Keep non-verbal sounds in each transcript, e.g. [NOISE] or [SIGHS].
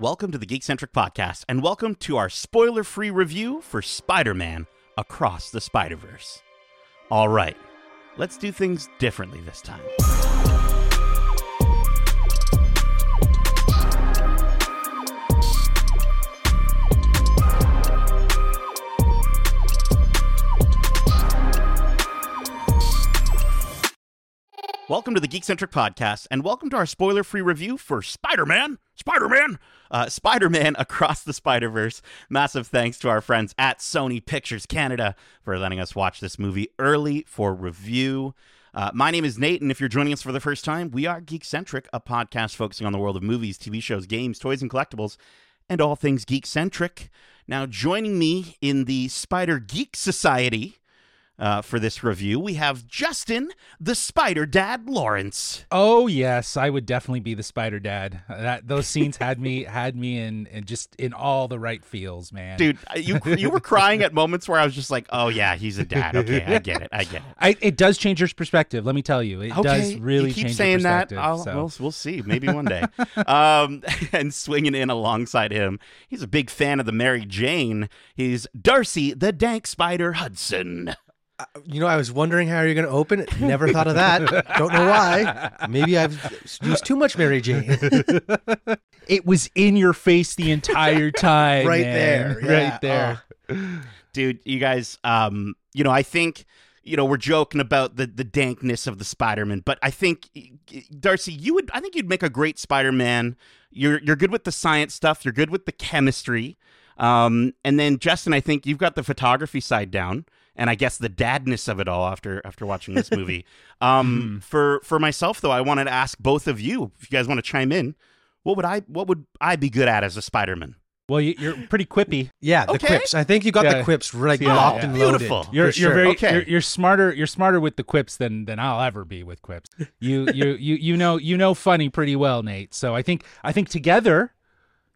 Welcome to the Geekcentric Podcast, and welcome to our spoiler free review for Spider Man Across the Spider Verse. All right, let's do things differently this time. Welcome to the Geekcentric Podcast, and welcome to our spoiler free review for Spider Man. Spider Man! Uh, Spider Man Across the Spider Verse. Massive thanks to our friends at Sony Pictures Canada for letting us watch this movie early for review. Uh, my name is Nate, and if you're joining us for the first time, we are Geekcentric, a podcast focusing on the world of movies, TV shows, games, toys, and collectibles, and all things geek-centric. Now, joining me in the Spider Geek Society uh, for this review, we have Justin, the Spider Dad Lawrence. Oh yes, I would definitely be the Spider Dad. That those scenes had me [LAUGHS] had me in, in just in all the right feels, man. Dude, you you were crying at moments where I was just like, "Oh yeah, he's a dad." Okay, I get it. I get it. I, it does change your perspective. Let me tell you, it okay, does really you keep change saying your that. I'll, so. we'll, we'll see. Maybe one day. [LAUGHS] um, [LAUGHS] and swinging in alongside him, he's a big fan of the Mary Jane. He's Darcy the Dank Spider Hudson. You know, I was wondering how you're going to open it. Never thought of that. Don't know why. Maybe I've used too much Mary Jane. [LAUGHS] it was in your face the entire time, Right man. there, yeah. right there. dude you guys um you know i think you know we're joking about the the dankness of the spider-man but i think darcy you would i think you'd make a great spider-man you're you're good with the science stuff you're good with the chemistry um and then justin i think you've got the photography side down and i guess the dadness of it all after after watching this movie [LAUGHS] um for for myself though i wanted to ask both of you if you guys want to chime in what would i what would i be good at as a spider-man Well, you, you're pretty quippy. Yeah, the Okay. quips. I think you got Yeah. the quips like Yeah, locked yeah. and loaded. Beautiful. You're sure. you're very Okay. you're, you're smarter you're smarter with the quips than than I'll ever be with quips. You you you you know you know funny pretty well, Nate. So I think I think together,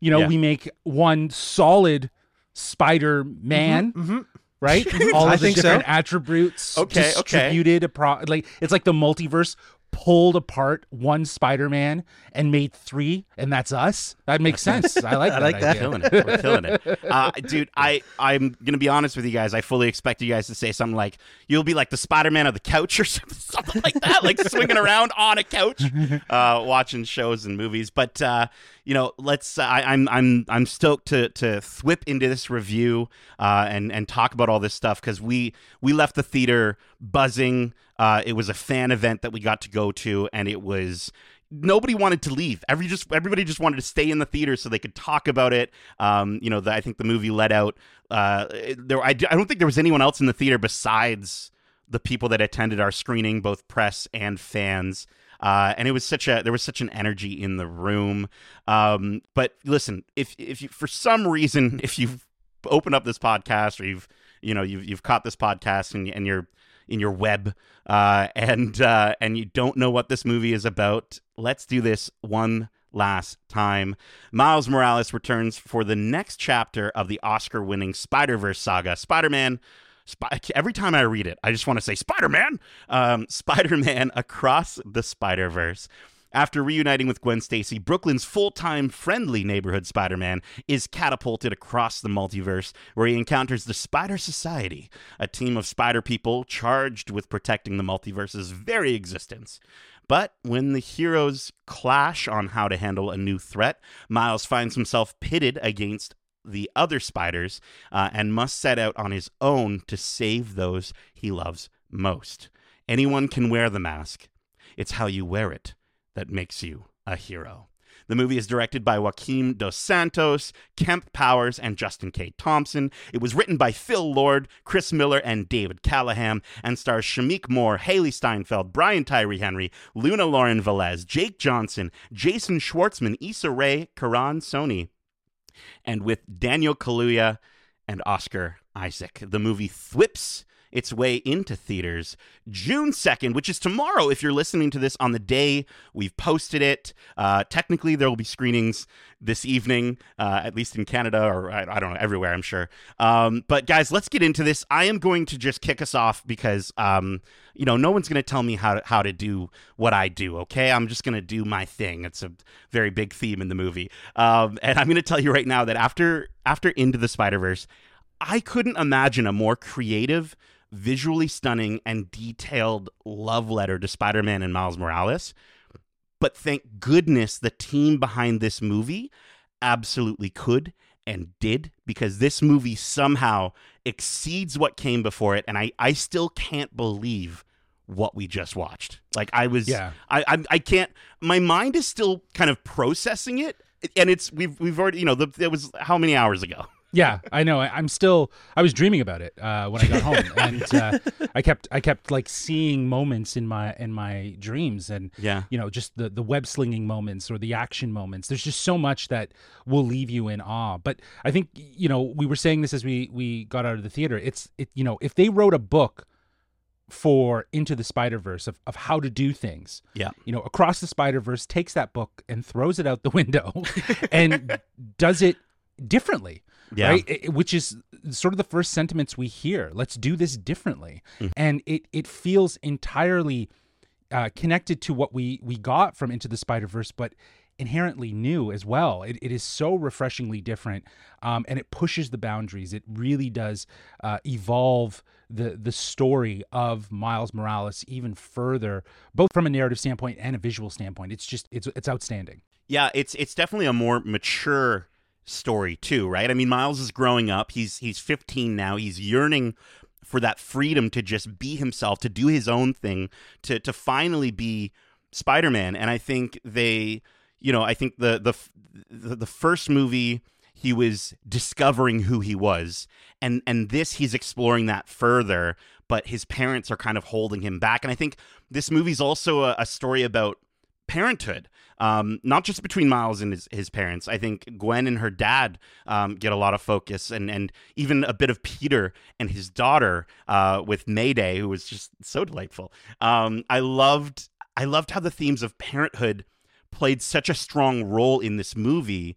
you know, Yeah. we make one solid Spider Man. mhm. Right, [LAUGHS] all I of the think so. different attributes Okay, okay. distributed. Apro- like it's like the multiverse pulled apart one Spider-Man and made three, and that's us. That makes [LAUGHS] sense. I like I that. like that. idea. killing it. We're killing it. Uh, dude, I, I'm going to be honest with you guys. I fully expect you guys to say something like, you'll be like the Spider Man of the couch [LAUGHS] or something, something like that, like swinging around on a couch, [LAUGHS] uh, watching shows and movies. But, uh, you know, let's. Uh, I, I'm I'm I'm stoked to to thwip into this review uh, and and talk about all this stuff because we we left the theater buzzing. Uh, it was a fan event that we got to go to, and it was nobody wanted to leave. Every just everybody just wanted to stay in the theater so they could talk about it. Um, you know, the, I think the movie let out. Uh, there, I, I don't think there was anyone else in the theater besides the people that attended our screening, both press and fans. Uh, and it was such a there was such an energy in the room. Um, but listen, if if you for some reason [LAUGHS] if you've opened up this podcast or you've you know you've you've caught this podcast and and you're in your web uh, and uh, and you don't know what this movie is about, let's do this one last time. Miles Morales returns for the next chapter of the Oscar-winning Spider-Verse saga. Spider-Man. Sp- every time I read it, I just want to say Spider-Man. Um, Spider-Man [LAUGHS] across the Spider-Verse. After reuniting with Gwen Stacy, Brooklyn's full time friendly neighborhood Spider Man is catapulted across the multiverse, where he encounters the Spider Society, a team of spider people charged with protecting the multiverse's very existence. But when the heroes clash on how to handle a new threat, Miles finds himself pitted against the other spiders uh, and must set out on his own to save those he loves most. Anyone can wear the mask, it's how you wear it that makes you a hero. The movie is directed by Joaquim Dos Santos, Kemp Powers, and Justin K. Thompson. It was written by Phil Lord, Chris Miller, and David Callahan, and stars Shameik Moore, Hailee Steinfeld, Brian Tyree Henry, Luna Lauren Velez, Jake Johnson, Jason Schwartzman, Issa Rae, Karan Soni, and with Daniel Kaluuya and Oscar Isaac. The movie thwips its way into theaters June 2nd, which is tomorrow if you're listening to this on the day we've posted it. Uh, technically, there will be screenings this evening, uh, at least in Canada or I, I, don't know, everywhere, I'm sure. Um, but guys, let's get into this. I am going to just kick us off because, um, you know, no one's going to tell me how to, how to do what I do, okay? I'm just going to do my thing. It's a very big theme in the movie. Um, and I'm going to tell you right now that after after Into the Spider-Verse, I couldn't imagine a more creative, visually stunning, and detailed love letter to Spider Man and Miles Morales. But thank goodness the team behind this movie absolutely could and did because this movie somehow exceeds what came before it. And I, I still can't believe what we just watched. Like I was, yeah. I, I, I can't. My mind is still kind of processing it, and it's we've we've already, you know, the, it was how many hours ago? Yeah, I know. I, am still. I was dreaming about it uh, when I got home, [LAUGHS] and uh, I kept. I kept like seeing moments in my in my dreams, and yeah, you know, just the the web slinging moments or the action moments. There's just so much that will leave you in awe. But I think you know, we were saying this as we we got out of the theater. It's it. You know, if they wrote a book for Into the Spider Verse of, of how to do things. Yeah. You know, Across the Spider Verse takes that book and throws it out the window [LAUGHS] and [LAUGHS] does it differently yeah. right? It, which is sort of the first sentiments we hear. Let's do this differently, mm-hmm. and it it feels entirely uh, connected to what we we got from Into the Spider Verse, but inherently new as well. It, it is so refreshingly different, um, and it pushes the boundaries. It really does uh, evolve the the story of Miles Morales even further, both from a narrative standpoint and a visual standpoint. It's just it's it's outstanding. Yeah, it's it's definitely a more mature story too, right? I mean, Miles is growing up. He's he's 15 now. He's yearning for that freedom to just be himself, to do his own thing, to to finally be Spider-Man. And I think they, you know, I think the the the, the first movie he was discovering who he was and and this he's exploring that further but his parents are kind of holding him back and i think this movie's also a, a story about parenthood, um, not just between Miles and his, his parents. I think Gwen and her dad um, get a lot of focus, and and even a bit of Peter and his daughter uh, with Mayday, who was just so delightful. Um, I loved I loved how the themes of parenthood played such a strong role in this movie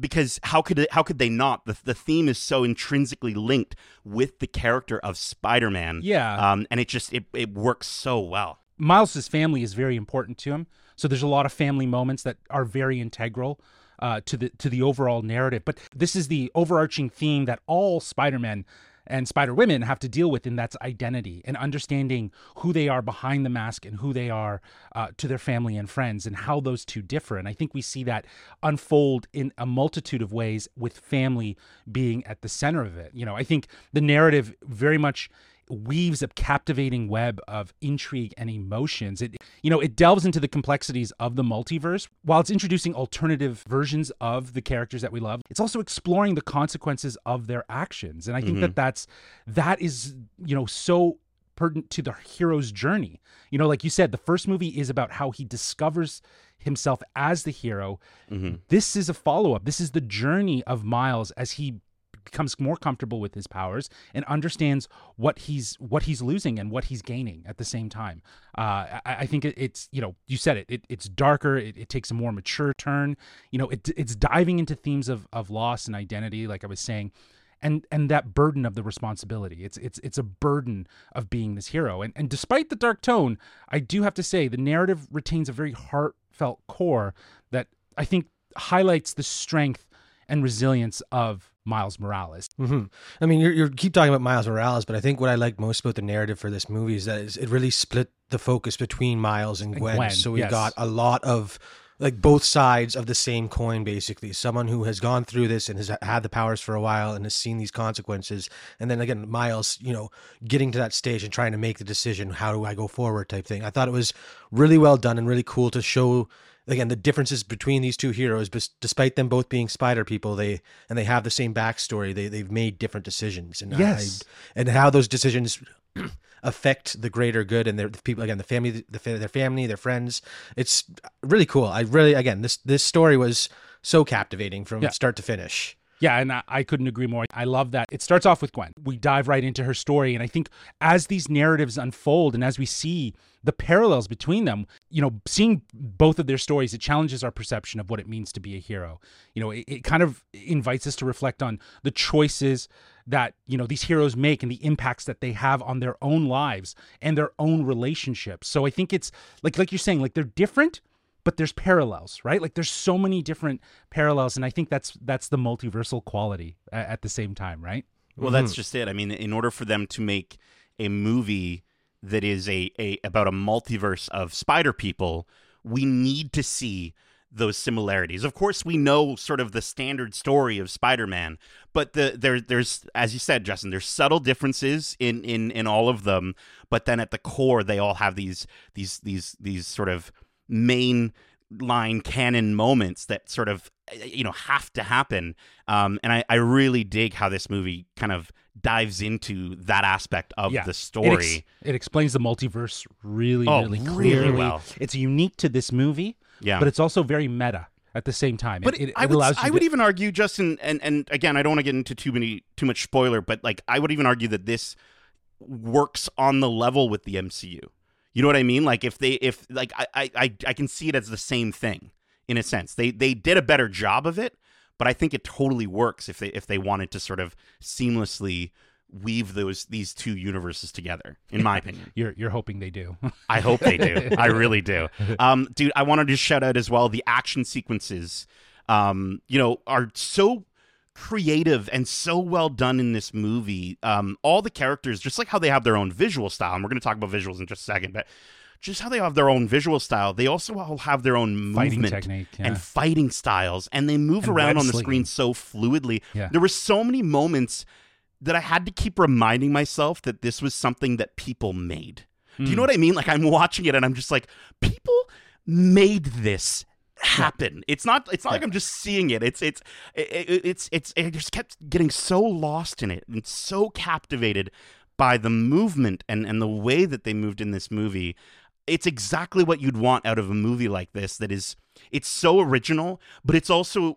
because how could it, how could they not? The the theme is so intrinsically linked with the character of Spider Man. Yeah, um, and it just it it works so well. Miles's family is very important to him. So there's a lot of family moments that are very integral uh, to the to the overall narrative. But this is the overarching theme that all Spider-Men and Spider Women have to deal with, and that's identity and understanding who they are behind the mask and who they are uh, to their family and friends, and how those two differ. And I think we see that unfold in a multitude of ways, with family being at the center of it. You know, I think the narrative very much weaves a captivating web of intrigue and emotions. It you know, it delves into the complexities of the multiverse while it's introducing alternative versions of the characters that we love. It's also exploring the consequences of their actions. And I think mm-hmm. that that's that is, you know, so pertinent to the hero's journey. You know, like you said, the first movie is about how he discovers himself as the hero. Mm-hmm. This is a follow up. This is the journey of Miles as he becomes more comfortable with his powers and understands what he's what he's losing and what he's gaining at the same time. Uh, I, I, think it, it's you know you said it, it it's darker. It, it, takes a more mature turn. You know it, it's diving into themes of of loss and identity, like I was saying. And, and that burden of the responsibility it's it's it's a burden of being this hero and and despite the dark tone I do have to say the narrative retains a very heartfelt core that I think highlights the strength and resilience of Miles Morales. Mm-hmm. I mean, you you keep talking about Miles Morales, but I think what I like most about the narrative for this movie is that it really split the focus between Miles and Gwen. And Gwen so we yes. got a lot of like both sides of the same coin basically someone who has gone through this and has had the powers for a while and has seen these consequences and then again miles you know getting to that stage and trying to make the decision how do i go forward type thing i thought it was really well done and really cool to show again the differences between these two heroes but despite them both being spider people they and they have the same backstory they, they've made different decisions. And yes. I, and how those decisions [CLEARS THROAT] affect the greater good and their the people again the family the, their family their friends. It's really cool. I really again this this story was so captivating from yeah. start to finish Yeah, and I, I, couldn't agree more. I love that. It starts off with Gwen. We dive right into her story. And I think as these narratives unfold and as we see the parallels between them, you know, seeing both of their stories, it challenges our perception of what it means to be a hero. You know, it, it kind of invites us to reflect on the choices that, you know, these heroes make and the impacts that they have on their own lives and their own relationships. So I think it's like like you're saying, like they're different, but there's parallels right like there's so many different parallels and i think that's that's the multiversal quality at, at the same time right well mm-hmm. that's just it i mean in order for them to make a movie that is a, a about a multiverse of spider people we need to see those similarities. Of course, we know sort of the standard story of Spider-Man, but the there there's as you said, Justin, there's subtle differences in in in all of them, but then at the core they all have these these these these sort of main line canon moments that sort of you know have to happen. Um, and I, I really dig how this movie kind of dives into that aspect of yeah. the story it, ex- it, explains the multiverse really oh, really clearly. really well. It's unique to this movie yeah. but it's also very meta at the same time. But it, it, I would, I to... would even argue justin and, and again i don't want to get into too many too much spoiler but like i would even argue that this works on the level with the mcu you know what I mean? Like if they if like I I I can see it as the same thing in a sense. They they did a better job of it, but I think it totally works if they if they wanted to sort of seamlessly weave those these two universes together in my opinion. [LAUGHS] You're you're hoping they do. [LAUGHS] I hope they do. I [LAUGHS] really do. Um dude i wanted to shout out as well the action sequences. Um you know are so creative and so well done in this movie. Um, all the characters, just like how they have their own visual style, and we're going to talk about visuals in just a second, but just how they have their own visual style, they also all have their own fighting movement technique, yeah. and fighting styles, and they move and around on the screen so fluidly. Yeah. There were so many moments that I had to keep reminding myself that this was something that people made. Mm. Do you hmm. know what I mean? Like I'm watching it and I'm just like, people made this happen. It's not. It's not like I'm just seeing it. It's it's it, it's it's. I just kept getting so lost in it and so captivated by the movement and and the way that they moved in this movie. It's exactly what you'd want out of a movie like this. That is, it's so original, but it's also,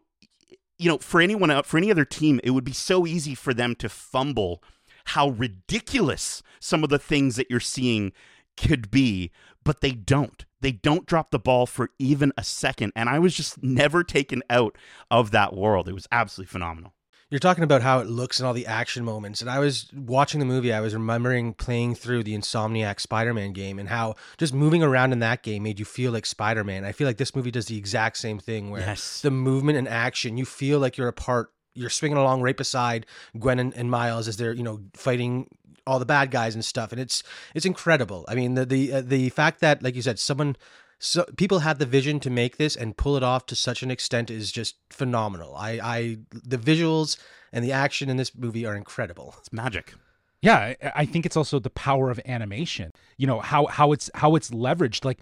you know, for anyone out for any other team, it would be so easy for them to fumble how ridiculous some of the things that you're seeing could be, but they don't. They don't drop the ball for even a second. And I was just never taken out of that world. It was absolutely phenomenal. You're talking about how it looks and all the action moments. And I was watching the movie, I was remembering playing through the Insomniac Spider Man game and how just moving around in that game made you feel like Spider Man. I feel like this movie does the exact same thing where yes. the movement and action, you feel like you're a part you're swinging along right beside Gwen and, and, Miles as they're you know fighting all the bad guys and stuff, and it's it's incredible. I mean the the uh, the fact that like you said, someone so people had the vision to make this and pull it off to such an extent is just phenomenal. I I the visuals and the action in this movie are incredible. It's magic. Yeah, I think it's also the power of animation. You know how how it's how it's leveraged. Like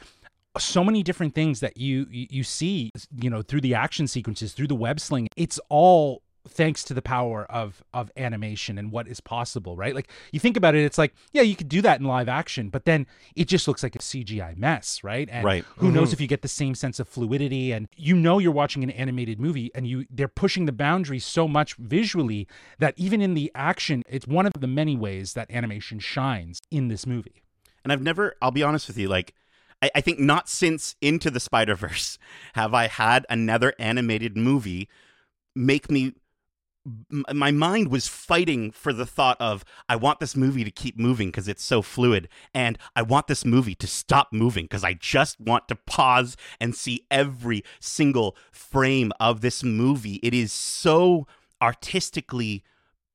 so many different things that you you see you know through the action sequences through the web sling it's all thanks to the power of of animation and what is possible right? Like you think about it it's like yeah you could do that in live action but then it just looks like a cgi mess right? And right. who mm-hmm. knows if you get the same sense of fluidity and you know you're watching an animated movie and you they're pushing the boundaries so much visually that even in the action it's one of the many ways that animation shines in this movie. And i've never i'll be honest with you like I, I think not since Into the Spider Verse [LAUGHS] have I had another animated movie make me my mind was fighting for the thought of I want this movie to keep moving because it's so fluid, and I want this movie to stop moving because I just want to pause and see every single frame of this movie. It is so artistically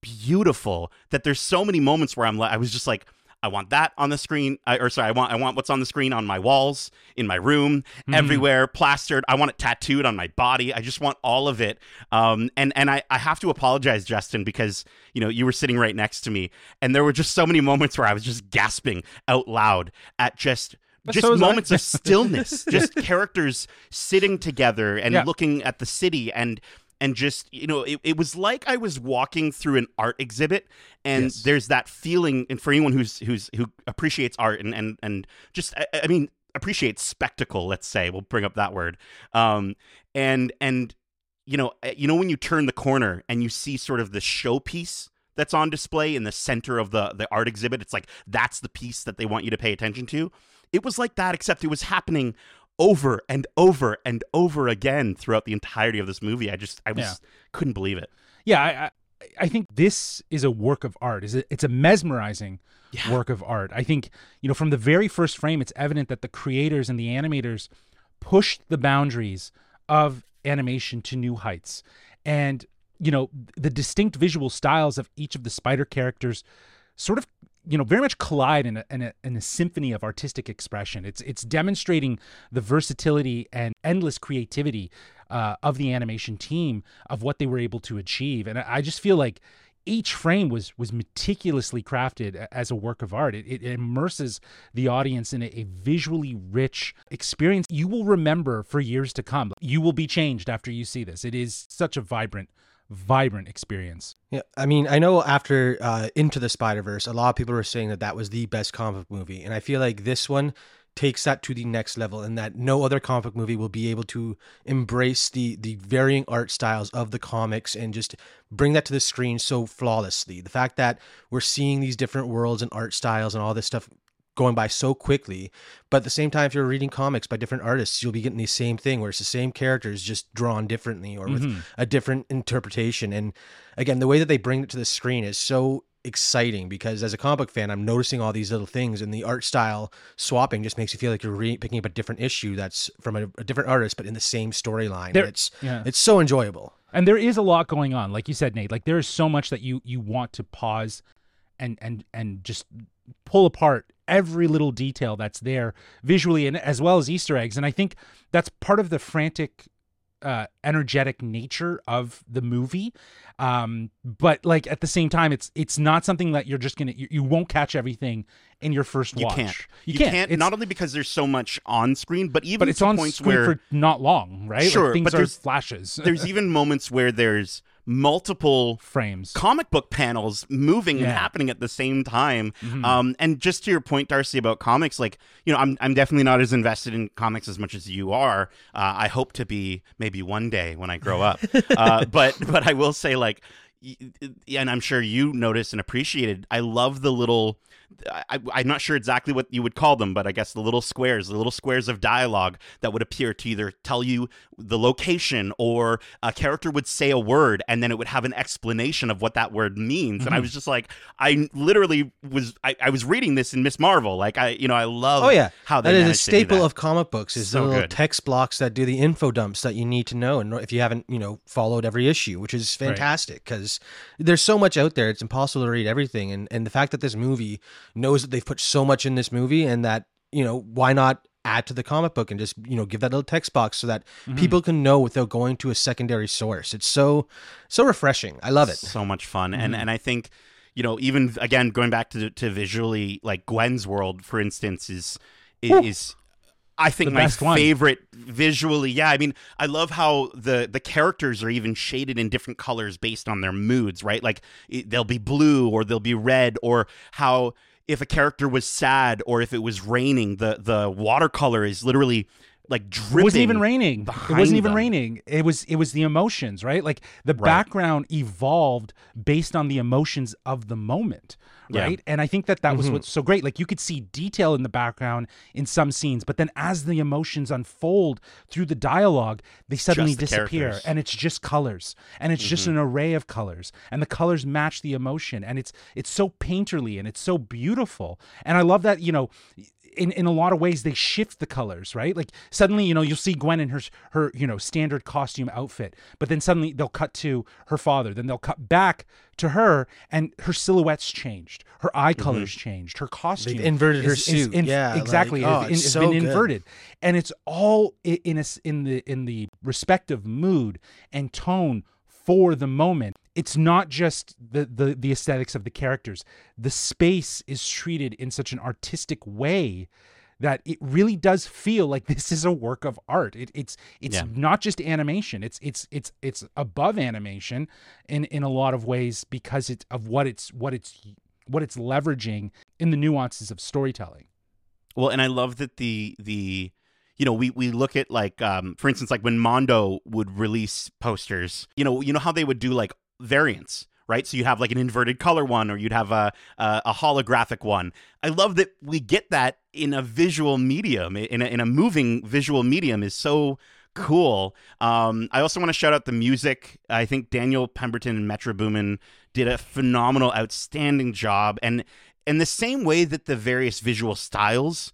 beautiful that there's so many moments where I'm like, I was just like, I want that on the screen, I, or sorry, I want I want what's on the screen on my walls, in my room, mm-hmm. everywhere, plastered. I want it tattooed on my body. I just want all of it. Um, and and I, I have to apologize, Justin, because you know you were sitting right next to me, and there were just so many [LAUGHS] moments where I was just gasping out loud at just just so moments of [LAUGHS] stillness, just characters sitting together and yeah. looking at the city and and just you know it, it was like i was walking through an art exhibit and yes. there's that feeling and for anyone who's who's who appreciates art and and and just i, I mean appreciates spectacle let's say we'll bring up that word um and and you know, eh, you know when you turn the corner and you see sort of the showpiece that's on display in the center of the the art exhibit. It's like that's the piece that they want you to pay attention to. It was like that, except it was happening over and over and over again throughout the entirety of this movie. I just I was yeah. couldn't believe it. Yeah, I, I think this is a work of art. Is it it's a mesmerizing yeah. work of art. I think you know from the very first frame, it's evident that the creators and the animators pushed the boundaries of animation to new heights, and you know the distinct visual styles of each of the spider characters sort of you know very much collide in a, in a, in a symphony of artistic expression it's it's demonstrating the versatility and endless creativity uh, of the animation team of what they were able to achieve and i just feel like each frame was was meticulously crafted as a work of art. It, it immerses the audience in a, a, visually rich experience you will remember for years to come. You will be changed after you see this. It is such a vibrant vibrant experience. Yeah, I mean, I know after uh, Into the Spider Verse, a lot of people were saying that that was the best comic movie, and I feel like this one takes that to the next level, and that no other comic movie will be able to embrace the the varying art styles of the comics and just bring that to the screen so flawlessly. The fact that we're seeing these different worlds and art styles and all this stuff going by so quickly. But at the same time, if you're reading comics by different artists, you'll be getting the same thing where it's the same characters just drawn differently or with mm-hmm. a different interpretation. And again, the way that they bring it to the screen is so exciting because as a comic book fan, I'm noticing all these little things, and the art style swapping just makes you feel like you're re- picking up a different issue that's from a, a different artist, but in the same storyline. It's yeah. it's so enjoyable. And there is a lot going on, like you said, Nate. Like there is so much that you you want to pause and and and just pull apart every little detail that's there visually and as well as Easter eggs. And I think that's part of the frantic uh, energetic nature of the movie. Um, but like at the same time it's it's not something that you're just gonna you, you won't catch everything in your first you watch. can't. You, you can't, can't not only because there's so much on screen but even but it's on points screen where for not long right? Sure like things but there's flashes. there's even moments where there's multiple frames comic book panels moving yeah. and happening at the same time mm-hmm. um, and just to your point darcy about comics like you know i'm, I'm definitely not as invested in comics as much as you are uh, i hope to be maybe one day when i grow up [LAUGHS] uh, but but i will say like and i'm sure you noticed and appreciated i love the little I, am not sure exactly what you would call them, but I guess the little squares, the little squares of dialogue that would appear to either tell you the location or a character would say a word and then it would have an explanation of what that word means. Mm-hmm. And I mm-hmm. was just like, I literally was, I, I, was reading this in Miss Marvel. Like, I, you know, I love oh, yeah. how that is a staple of comic books is so the little good. text blocks that do the info dumps that you need to know. And if you haven't, you know, followed every issue, which is fantastic because right. there's so much out there. It's impossible to read everything. And, and the fact that this movie knows that they've put so much in this movie and that you know why not add to the comic book and just you know give that little text box so that mm-hmm. people can know without going to a secondary source it's so so refreshing i love it so much fun mm-hmm. and and i think you know even again going back to to visually like gwen's world for instance is is I think my favorite one. visually. Yeah, I mean, I love how the the characters are even shaded in different colors based on their moods, right? Like it, they'll be blue or they'll be red, or how if a character was sad or if it was raining, the the watercolor is literally like dripping. It wasn't even raining. It wasn't even them. raining. It was it was the emotions, right? Like the right. background evolved based on the emotions of the moment, right? Yeah. And I think that that was mm-hmm. what's so great. Like you could see detail in the background in some scenes, but then as the emotions unfold through the dialogue, they suddenly the disappear characters. and it's just colors. And it's mm-hmm. just an array of colors. And the colors match the emotion and it's it's so painterly and it's so beautiful. And I love that, you know, in, in a lot of ways they shift the colors right like suddenly you know you'll see gwen in her her you know standard costume outfit but then suddenly they'll cut to her father then they'll cut back to her and her silhouette's changed her eye mm-hmm. colors mm-hmm. changed her costume They've inverted is, her suit in, yeah exactly like, oh, it's, it's so been good. inverted and it's all in a, in the in the respective mood and tone for the moment it's not just the, the the aesthetics of the characters. The space is treated in such an artistic way that it really does feel like [LAUGHS] this is a work of art. It, it's it's yeah. not just animation. It's it's it's it's above animation in in a lot of ways because it's of what it's what it's what it's leveraging in the nuances of storytelling. Well and i love that the the you know, we we look at like um for instance like when Mondo would release posters, you know, you know how they would do like variants right? So you have like an inverted color one, or you'd have a, a, a holographic one. I love that we get that in a visual medium, in a, in a moving visual medium, is so cool. Um, I also want to shout out the music. I think Daniel Pemberton and Metro Boomin did a phenomenal, outstanding job, and in the same way that the various visual styles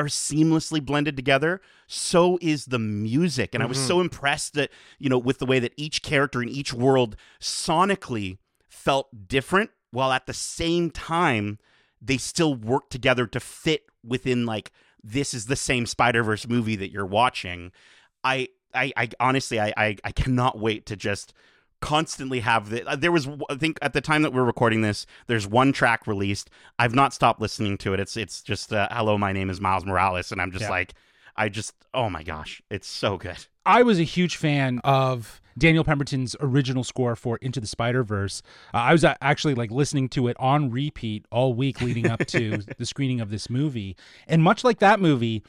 are seamlessly blended together so is the music and mm-hmm. i was so mm-hmm. impressed that you know with the way that each character in each world sonically felt different while at the same time they still work together to fit within like this is the same spider-verse movie that you're watching i i, I honestly I, I i cannot wait to just constantly have the uh, there was i think at the time that we're recording this there's one track released. I've not stopped listening to it. It's it's just uh, hello my name is miles morales and i'm just yeah. like i just oh my gosh it's so good. I was a huge fan of daniel pemberton's original score for into the spider verse uh, i was actually like listening to it on repeat all week leading up to [LAUGHS] the screening of this movie. And much like that movie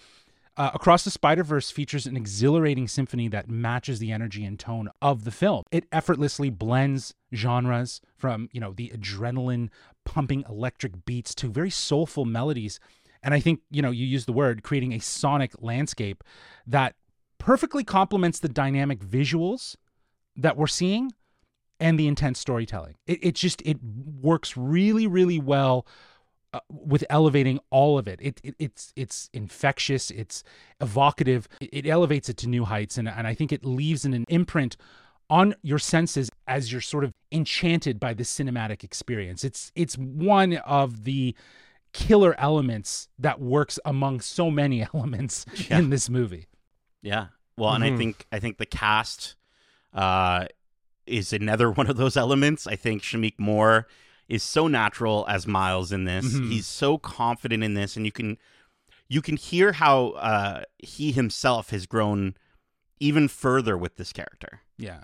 uh, Across the Spider Verse features an exhilarating symphony that matches the energy and tone of the film. It effortlessly blends genres from, you know, the adrenaline pumping electric beats to very soulful melodies. And I think, you know, you use the word creating a sonic landscape that perfectly complements the dynamic visuals that we're seeing and the intense storytelling. It, it just it works really, really well uh, with elevating all of it. It, it. It's it's infectious. It's evocative. It, elevates it to new heights, and and I think it leaves an, an imprint on your senses as you're sort of enchanted by the cinematic experience. It's it's one of the killer elements that works among so many [LAUGHS] elements yeah. in this movie. Yeah. Well, mm-hmm. and I mm-hmm. think I think the cast uh, is another [LAUGHS] one of those elements. I think Shameik Moore is so natural as Miles in this. Mm-hmm. He's so confident in this, and you can you can hear how uh, he himself has grown even further with this character. Yeah.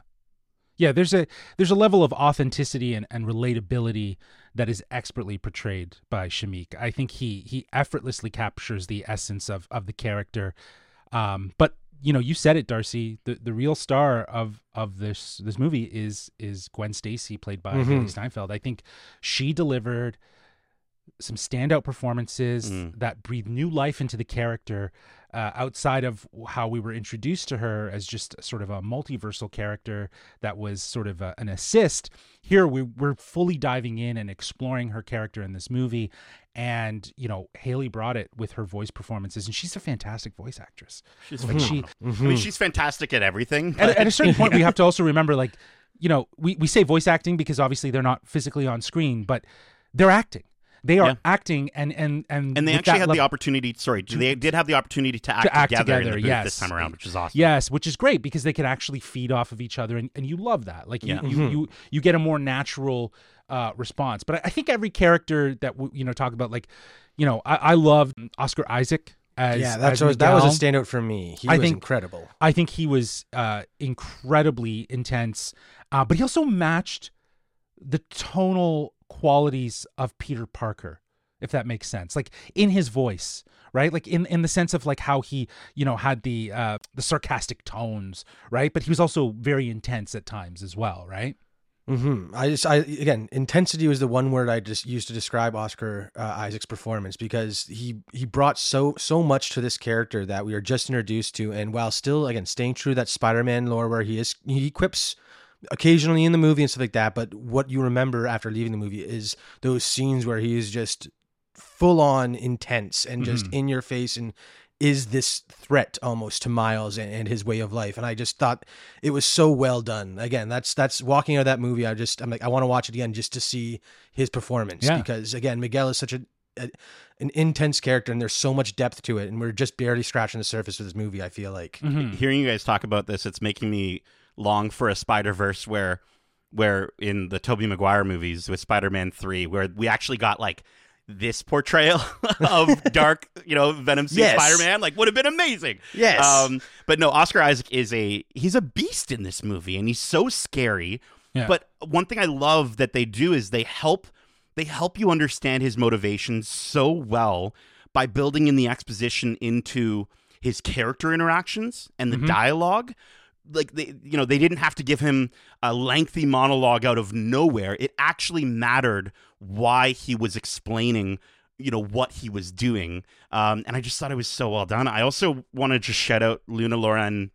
Yeah, there's a there's a level of authenticity and, and relatability that is expertly portrayed by Shameik. I think he he effortlessly captures the essence of of the character. Um, but you know, you said it, Darcy. The the real star of of this this movie is is Gwen Stacy, played by mm-hmm. Hailee Steinfeld. I think she delivered some standout performances mm. that breathe new life into the character uh, outside of how we were introduced to her as just sort of a multiversal character that was sort of a, an assist. Here we, we're fully diving in and exploring her character in this movie. And, you know, Hailee brought it with her voice performances, and she's a fantastic voice actress. She's like she, mm-hmm. I mean, she's fantastic at everything. At, at, a certain point, we [LAUGHS] have to also remember, like, you know, we, we say voice acting because obviously they're not physically on screen, but they're acting they are yeah. acting and and and and they actually had level, the opportunity. Sorry, they did have the opportunity to act, to act together, together yes. this time around, which is awesome. Yes, which is great because they can actually feed off of each other, and, and you love that. Like you yeah. you, mm-hmm. you you get a more natural uh, response. But I think every character that we, you know talk about, like you know, I, I love Oscar Isaac. As, yeah, that's was, that was a standout for me. He I was think, incredible. I think he was uh, incredibly intense, uh, but he also matched the tonal qualities of Peter Parker, if that makes sense. Like in his voice, right? Like in in the sense of like how he, you know, had the uh the sarcastic tones, right? But he was also very intense at times as well, right? Mm-hmm. I just, I again, intensity was the one word I just used to describe Oscar uh, Isaac's performance because he he brought so so much to this character that we are just introduced to, and while still again staying true that Spider-Man lore where he is he equips occasionally in the movie and stuff like that. But what you remember after leaving the movie is those scenes where he is just full on intense and just mm-hmm. in your face and is this threat almost to Miles and, and, his way of life. And I just thought it was so well done. Again, that's that's walking out of that movie. I just I'm like I want to watch it again just to see his performance yeah. because again Miguel is such a, a, an intense character and there's so much depth to it and we're just barely scratching the surface of this movie. I feel like mm-hmm. hearing you guys talk about this, it's making me long for a Spider Verse where where in the Tobey Maguire movies with Spider Man three, where we actually got like this portrayal [LAUGHS] of [LAUGHS] dark, you know, Venom suit yes. Spider Man, like would have been amazing. Yes. Um, but no, Oscar Isaac is a he's a beast in this movie, and he's so scary. Yeah. But one thing I love that they do is they help they help you understand his motivations so well by building in the exposition into his character interactions and the mm-hmm. dialogue like they you know they didn't have to give him a lengthy monologue out of nowhere. It actually mattered why he was explaining you know what he was doing. Um, and i just thought it was so well done. I also want to just shout out luna lauren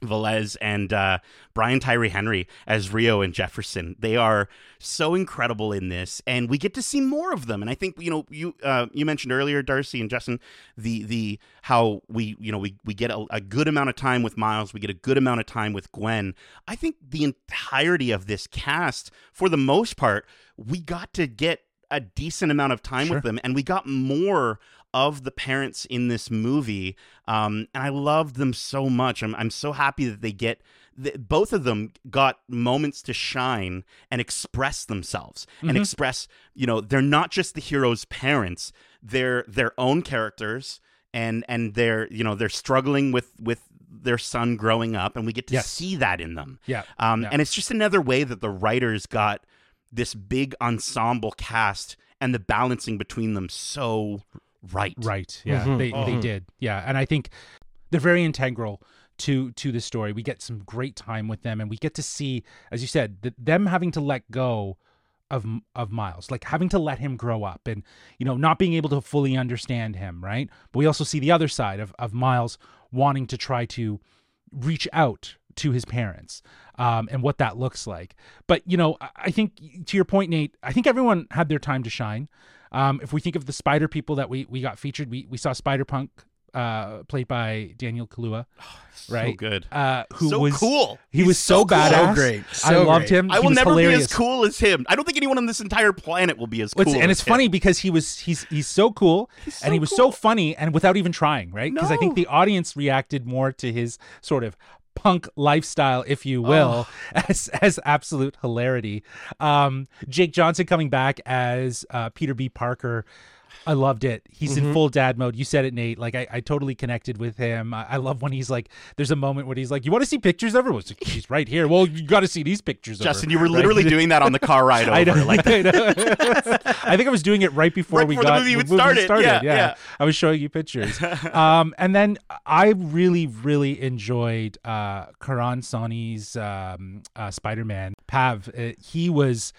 Velez and uh, Brian Tyree Henry as Rio and Jefferson. They are so incredible in this, and we get to see more of them. And I think you know you uh, you mentioned earlier, Darcy and Justin, the the how we you know we we get a, a, good amount of time with Miles, we get a good amount of time with Gwen. I think the entirety of this cast, for the most part, we got to get a decent amount of time sure. with them, and we got more of the parents in this movie, um, and I loved them so much. I'm I'm so happy that they get that both of them got moments to shine and express themselves mm-hmm. and express. You know, they're not just the hero's parents; they're their own characters, and and they're you know they're struggling with with their son growing up, and we get to yes. see that in them. Yeah. Um, yeah. and it's just another way that the writers got this big ensemble cast and the balancing between them so right. Right. Yeah. Mm-hmm. They mm-hmm. they did. Yeah. And I think they're very integral to to the story. We get some great time with them and we get to see as you said that them having to let go of of Miles, like having to let him grow up and you know not being able to fully understand him, right? But we also see the other side of of Miles wanting to try to reach out to his parents um, and what that looks like. But you know, I think to your point, Nate, I think everyone had their time to shine. Um, if we think of the Spider people that we we got featured, we we saw Spider Punk uh, played by Daniel Kaluuya, [SIGHS] right? So good. Uh, who so was cool? He He's was so, so badass. So great. So I loved great. him. I will never hilarious. be as cool as him. I don't think anyone on this entire planet will be as cool. and it's him. funny because he was he's he's so cool he's and he was cool. so funny and without even trying, right? Because no. I think the audience reacted more to his sort of punk lifestyle, if you will, oh. [LAUGHS] as as absolute hilarity. Um, Jake Johnson coming back as uh, Peter B. Parker. I loved it. He's mm-hmm. in full dad mode. You said it, Nate. Like I, I totally connected with him. I, I, love when he's like, there's a moment when he's like, "You want to see pictures of her?" Well, he's right here. Well, you got to see these pictures. Justin, her, you were literally right? [LAUGHS] doing that on the car ride over. I, know, like I, know. [LAUGHS] I think I was doing it right before right we before got the movie, movie started. started. Yeah, yeah. yeah, I was showing you pictures. [LAUGHS] um, and then I really, really enjoyed uh, Karan Soni's um, uh, Spider-Man. Pav. Uh, he was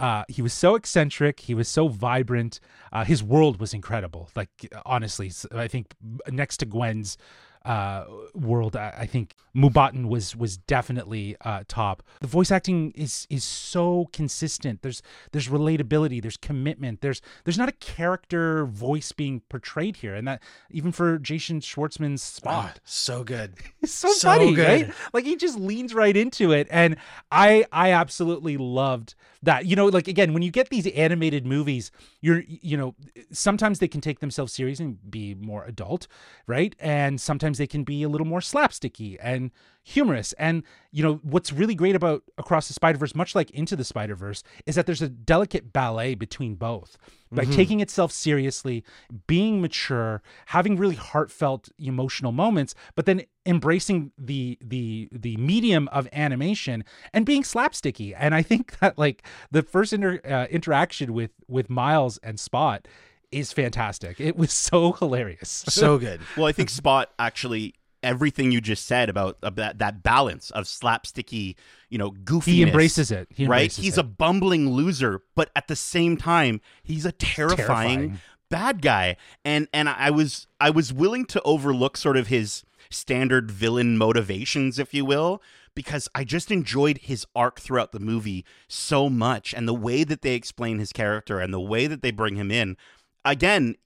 uh, he was so eccentric. He was so vibrant. Uh, his world was incredible. Like honestly, I think next to Gwen's uh, world, I, I, think Mumbattan was was definitely uh, top. The voice acting is is so consistent. There's there's relatability. There's commitment. There's there's not a character voice being portrayed here, and that even for Jason Schwartzman's Spot, oh, so good. [LAUGHS] It's so, so funny, good. right? Like he just leans right into it, and I I absolutely loved that. You know, like again, when you get these animated movies, you're you know sometimes they can take themselves serious and be more adult, right? And sometimes they can be a little more slapsticky and humorous. And you know what's really great about Across the Spider Verse, much like Into the Spider Verse, is that there's a delicate ballet between both. By mm-hmm. taking itself seriously, being mature, having really heartfelt emotional moments, but then embracing the the the medium of animation and being slapsticky. And I think that like the first inter, uh, interaction with with Miles and Spot is fantastic. It was so [LAUGHS] hilarious. So good. well, I think Spot actually everything you just said about, about that balance of slapsticky, you know, goofy. He embraces it. He right? He's it. a bumbling loser, but at the same time, he's a terrifying, terrifying, bad guy. And and I was I was willing to overlook sort of his standard villain motivations, if you will, because I just enjoyed his arc throughout the movie so much and the way that they explain his character and the way that they bring him in. Again,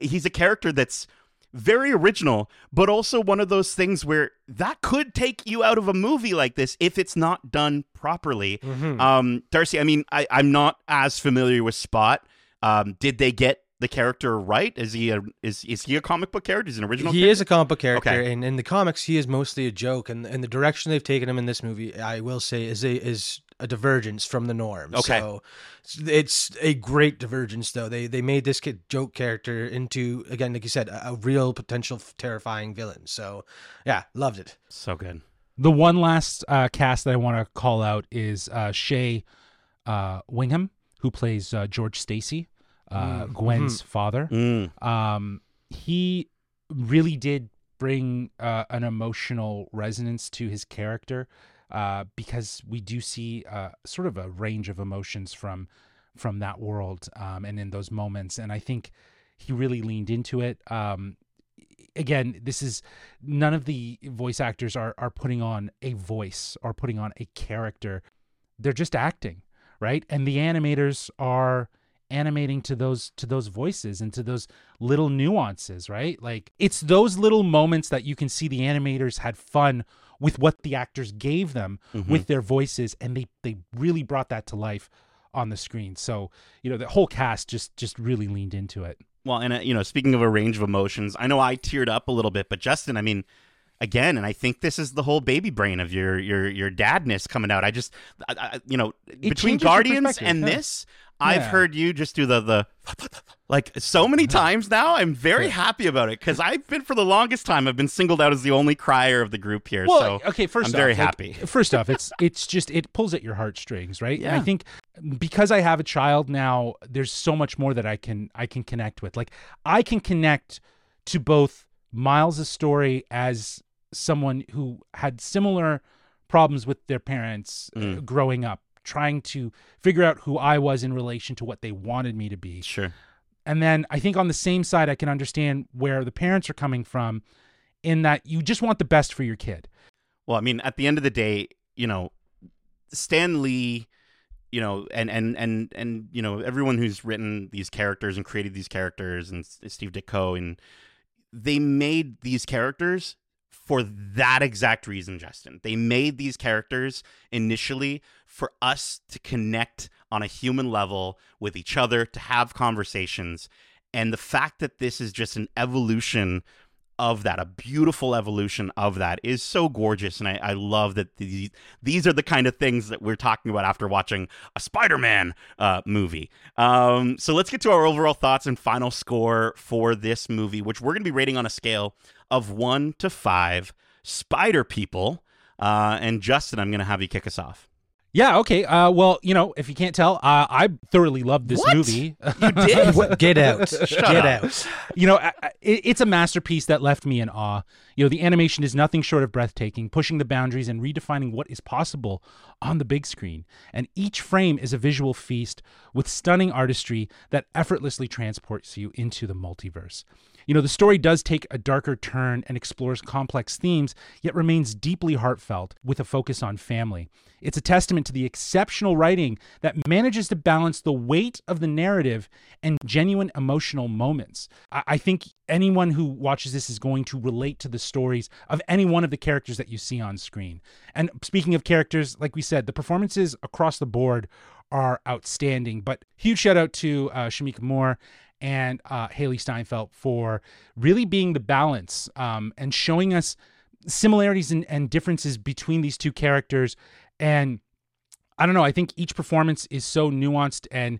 he's a character that's very original, but also one of those things where that could take you out of a movie like this if it's not done properly. Mm-hmm. Um, Darcy, I mean, I, am not as familiar with Spot. Um, did they get the character right? Is he a is is he a comic book character? Is he an original? He character? is a comic book character, okay. and in the comics, he is mostly a joke. And and the direction they've taken him in this movie, I will say, is a, is a divergence from the norm. Okay. So it's a great divergence, though. They they made this kid joke character into again, like you said, a, a real potential terrifying villain. So yeah, loved it. So good. The one last uh, cast that I want to call out is uh, Shea uh, Whigham, who plays uh, George Stacy, uh, mm. Gwen's mm-hmm. father. Mm. Um, he really did bring uh, an emotional resonance to his character uh, because we do see uh, sort of a range of emotions from from that world um, and in those moments. And I think he really leaned into it. Um, again, this is none of the voice actors are are putting on a voice or putting on a character. They're just acting, right? And the animators are animating to those to those voices and to those little nuances, right? Like it's those little moments that you can see the animators had fun with what the actors gave them mm-hmm. with their voices and they they really brought that to life on the screen. So, you know, the whole cast just just really leaned into it. Well, and uh, you know, speaking of a range of emotions, I know I teared up a little bit, but Justin, I mean, again, and I think this is the whole baby brain of your your your dadness coming out. I just, I, I, you know, it between Guardians and yeah. this, I've heard you just do the the like so many times now. I'm very yeah. happy about it because I've been for the longest time. I've been singled out as the only crier of the group here. Well, so okay, 1st I'm off, very like, happy. First off, it's it's just it pulls at your heartstrings, right? Yeah. And I think because I have a child now, there's so much more that I can I can connect with. Like I can connect to both Miles' story as someone who had similar problems with their parents uh, mm. growing up trying to figure out who I was in relation to what they wanted me to be. Sure. And then I think on the same side, I can understand where the parents are coming from in that you just want the best for your kid. Well, I mean, at the end of the day, you know, Stan Lee, you know, and and and and you know, everyone who's written these characters and created these characters and Steve Ditko and they made these characters for that exact reason, Justin. They made these characters initially for us to connect on a human level with each other, to have conversations. And the fact that this is just an evolution of that, a beautiful evolution of that, is so gorgeous. And I, I love that these, these are the kind of things that we're talking about after watching a Spider Man uh, movie. Um, so let's get to our overall thoughts and final score for this movie, which we're going to be rating on a scale of one to five spider people. Uh, and Justin, I'm going to have you kick us off. Yeah. Okay. Uh, well, you know, if you can't tell, uh, I thoroughly loved this what? movie. You did? [LAUGHS] Get out! Get out! You know, it, it's a masterpiece that left me in awe. You know, the animation is nothing short of breathtaking, pushing the boundaries and redefining what is possible on the big screen. And each frame is a visual feast with stunning artistry that effortlessly transports you into the multiverse. You know, the story does take a darker turn and explores complex themes, yet remains deeply heartfelt with a focus on family. It's a testament to the exceptional writing that manages to balance the weight of the narrative and genuine emotional moments. I, I think anyone who watches this is going to relate to the stories of any one of the characters that you see on screen. And speaking of characters, like we said, the performances across the board are outstanding. But huge shout out to uh, Shameik Moore and uh, Hailee Steinfeld for really being the balance um, and showing us similarities and, and differences between these two characters. And I don't know, I think each performance is so nuanced and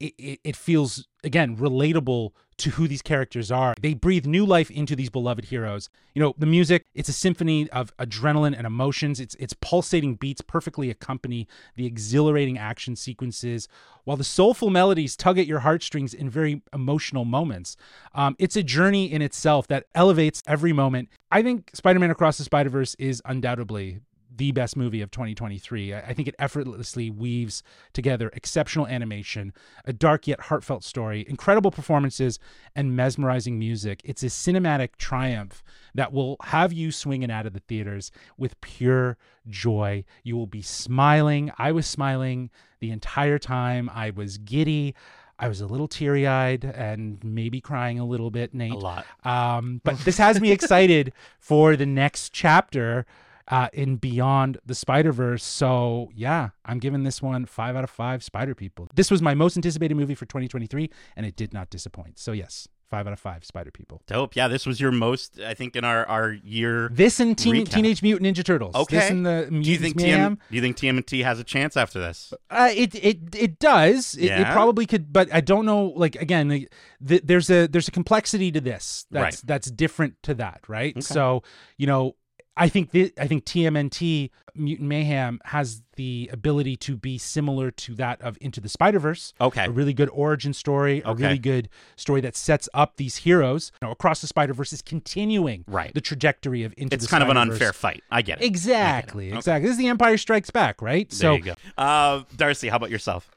it, it, feels again relatable to who these characters are. They breathe new life into these beloved heroes. You know, the music, it's a symphony of adrenaline and emotions. It's it's pulsating beats perfectly accompany the exhilarating action sequences, while the soulful melodies tug at your heartstrings in very emotional moments. Um, it's a journey in itself that elevates every moment. I think Spider-Man Across the Spider-Verse is undoubtedly the best movie of 2023. I think it effortlessly weaves together exceptional animation, a dark yet heartfelt story, incredible performances, and mesmerizing music. It's a cinematic triumph that will have you swinging out of the theaters with pure joy. You will be smiling. I was smiling the entire time. I was giddy. I was a little teary eyed and maybe crying a little bit, Nate. A lot. Um, but this has me excited for the next chapter uh, in Beyond the Spider Verse. So yeah, I'm giving this one five out of five Spider People. This was my most anticipated movie for 2023, and it did not disappoint. So yes, five out of five Spider People. Dope. Yeah, this was your most, I think, in our our year. This and Teen, Teenage Mutant Ninja Turtles. Okay. This and the do you think TM, Do you think TMNT has a chance after this? Uh, it it it does. It, yeah? it probably could, but I don't know. Like again, the, the, there's a there's a complexity to this that's right. that's different to that, right? Okay. So you know I think th- I think TMNT Mutant Mayhem has the ability to be similar to that of Into the Spider Verse. Okay, a really good origin story, a really good story that sets up these heroes. You know, Across the Spider Verse is continuing right. the trajectory of Into. The It's kind Spider-Verse. of an unfair fight. I get it. Exactly, get it. exactly. This is the Empire Strikes Back, right? There so, you go. Uh, Darcy, how about yourself?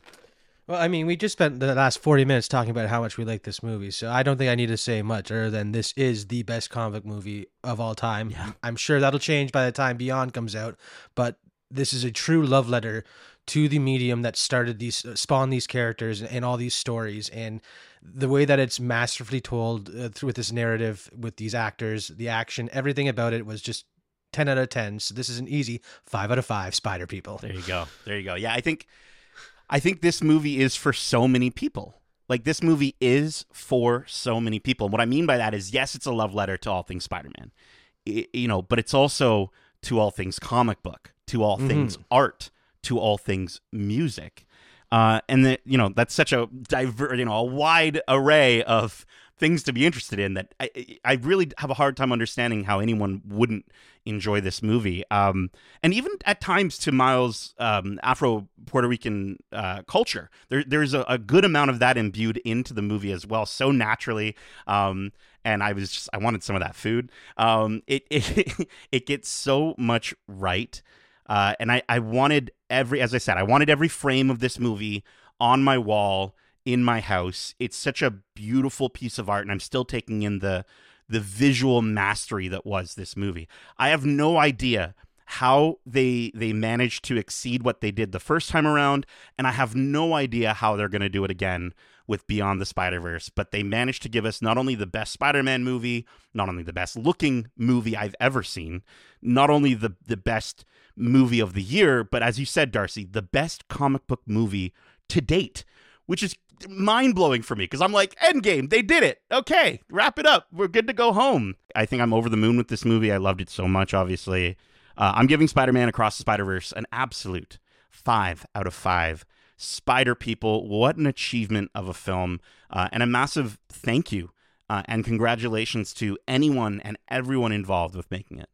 Well, I mean, we just spent the last 40 minutes talking about how much we like this movie, so I don't think I need to say much other than this is the best convict movie of all time. Yeah. I'm sure that'll change by the time Beyond comes out, but this is a true love letter to the medium that started these, uh, spawned these characters and, and, all these stories, and the way that it's masterfully told uh, through with this narrative, with these actors, the action, everything about it was just 10 out of 10. So this is an easy 5 out of 5 Spider People. There you go. There you go. Yeah, I think I think this movie is for so many people. Like this movie is for so many people. And What I mean by that is, yes, it's a love letter to all things Spider-Man, you know, but it's also to all things comic book, to all mm-hmm. things art, to all things music, uh, and that you know that's such a diver, you know, a wide array of things to be interested in that I, I really have a hard time understanding how anyone wouldn't enjoy this movie. Um, and even at times to Miles' um, Afro Puerto Rican uh, culture, there, there's a, a, good amount of that imbued into the movie as well, so naturally. Um, and I was just I wanted some of that food. Um, it, [LAUGHS] it it gets so much right, uh, and I I wanted every as I said I wanted every frame of this movie on my wall in my house. It's such a beautiful piece of art, and I'm still taking in the the visual mastery that was this movie. I have no idea how they they managed to exceed what they did the first time around, and I have no idea how they're going to do it again with Beyond the Spider Verse. But they managed to give us not only the best Spider Man movie, not only the best looking movie I've ever seen, not only the the best movie of the year, but as you said, Darcy, the best comic book movie to date, which is mind blowing for me because I'm like, Endgame, they did it. Okay, wrap it up. We're good to go home. I think I'm over the moon with this movie. I loved it so much, obviously. Uh, I'm giving Spider Man Across the Spider Verse an absolute five out of five. Spider People, what an achievement of a film, uh, and a massive thank you uh, and congratulations to anyone and everyone involved with making it.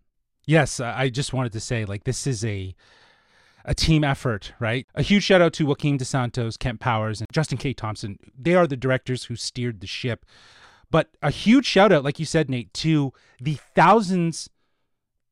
Yes, uh, I just wanted to say, like, this is a a team effort, right? A huge shout out to Joaquim Dos Santos, Kemp Powers, and Justin K. Thompson. They are the directors who steered the ship. But a huge shout out, like you said, Nate, to the thousands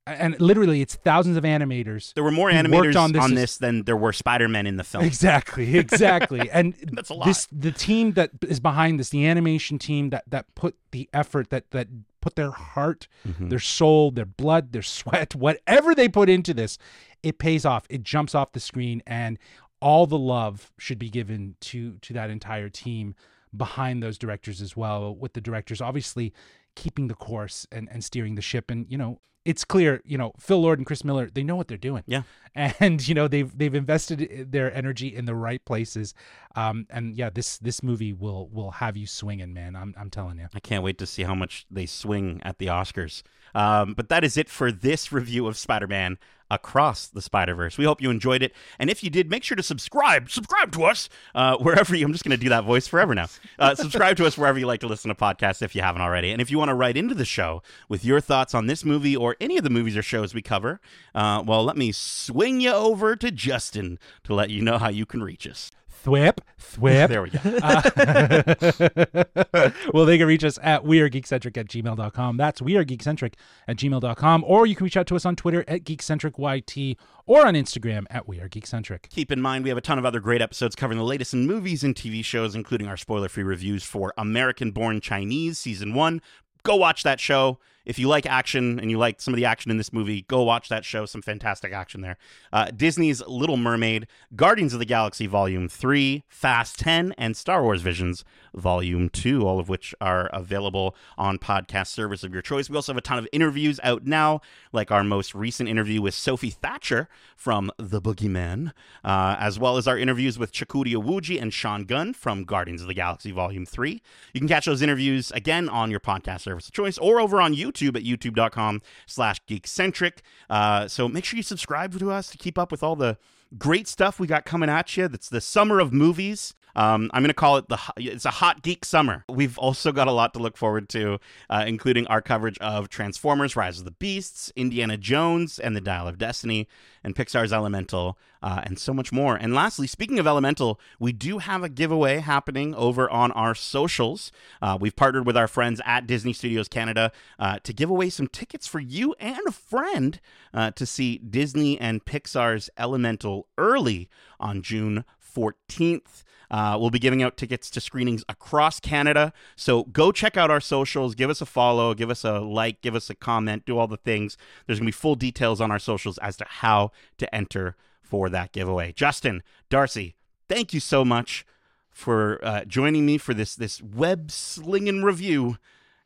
and literally it's thousands of animators. There were more animators on, this, on this, than there were Spider-Men in the film. Exactly, [LAUGHS] exactly. and [LAUGHS] that's a lot. This the team that is behind this, the animation team that that put the effort that that put their heart, mm-hmm. their soul, their blood, their [LAUGHS] sweat, whatever they put into this, it pays off. It jumps off the screen, and all the love should be given to to that entire team behind those directors as well. With the directors obviously keeping the course and and steering the ship, and you know it's clear, you know, Phil Lord and Chris Miller, they know what they're doing. Yeah. And you know, they've they've invested their energy in the right places. Um and yeah, this this movie will will have you swinging, man. I'm I'm telling you. I can't wait to see how much they swing at the Oscars. Um, but that is it for this review of Spider-Man across the Spider Verse. We hope you enjoyed it, and if you did, make sure to subscribe. Subscribe to us uh, wherever you. I'm just going to do that voice forever now. Uh, subscribe to us wherever you like to listen to podcasts if you haven't already. And if you want to write into the show with your thoughts on this movie or any of the movies or shows we cover, uh, well, let me swing you over to Justin to let you know how you can reach us. Thwip, thwip. there we go. [LAUGHS] uh, [LAUGHS] well, they can reach us at wearegeekcentric at gmail.com. That's wearegeekcentric at gmail.com. Or you can reach out to us on Twitter at geekcentricyt or on Instagram at wearegeekcentric. Keep in mind, we have a ton of other great episodes covering the latest in movies and TV shows, including our spoiler free reviews for American Born Chinese Season 1. Go watch that show if you like action and you like some of the action in this movie, go watch that show. Some fantastic action there. Uh, Disney's Little Mermaid, Guardians of the Galaxy Volume 3, Fast 10, and Star Wars Visions Volume 2, all of which are available on podcast service of your choice. We also have a ton of interviews out now, like our most recent interview with Sophie Thatcher from The Boogeyman, uh, as well as our interviews with Chukwudi Iwuji and Sean Gunn from Guardians of the Galaxy Volume 3. You can catch those interviews again on your podcast service of choice or over on YouTube YouTube at youtube.com slash geekcentric. Uh, so make sure you subscribe to us to keep up with all the great stuff we got coming at you. That's the summer of movies. Um, I'm going to call it the it's a hot geek summer. We've also got a lot to look forward to, uh, including our coverage of Transformers: Rise of the Beasts, Indiana Jones and the Dial of Destiny, and Pixar's Elemental, uh, and so much more. And lastly, speaking of Elemental, we do have a giveaway happening over on our socials. Uh, we've partnered with our friends at Disney Studios Canada uh, to give away some tickets for you and a friend uh, to see Disney and Pixar's Elemental early on June 14th. Uh, we'll be giving out tickets to screenings across Canada. So go check out our socials, give us a follow, give us a like, give us a comment, do all the things. There's going to be full details on our socials as to how to enter for that giveaway. Justin, Darcy, thank you so much for uh, joining me for this this web slinging review.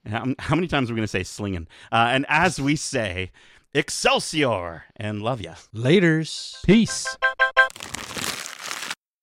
How, how many times are we going to say slinging? Uh, and as we say, Excelsior and love ya. Laters. Peace.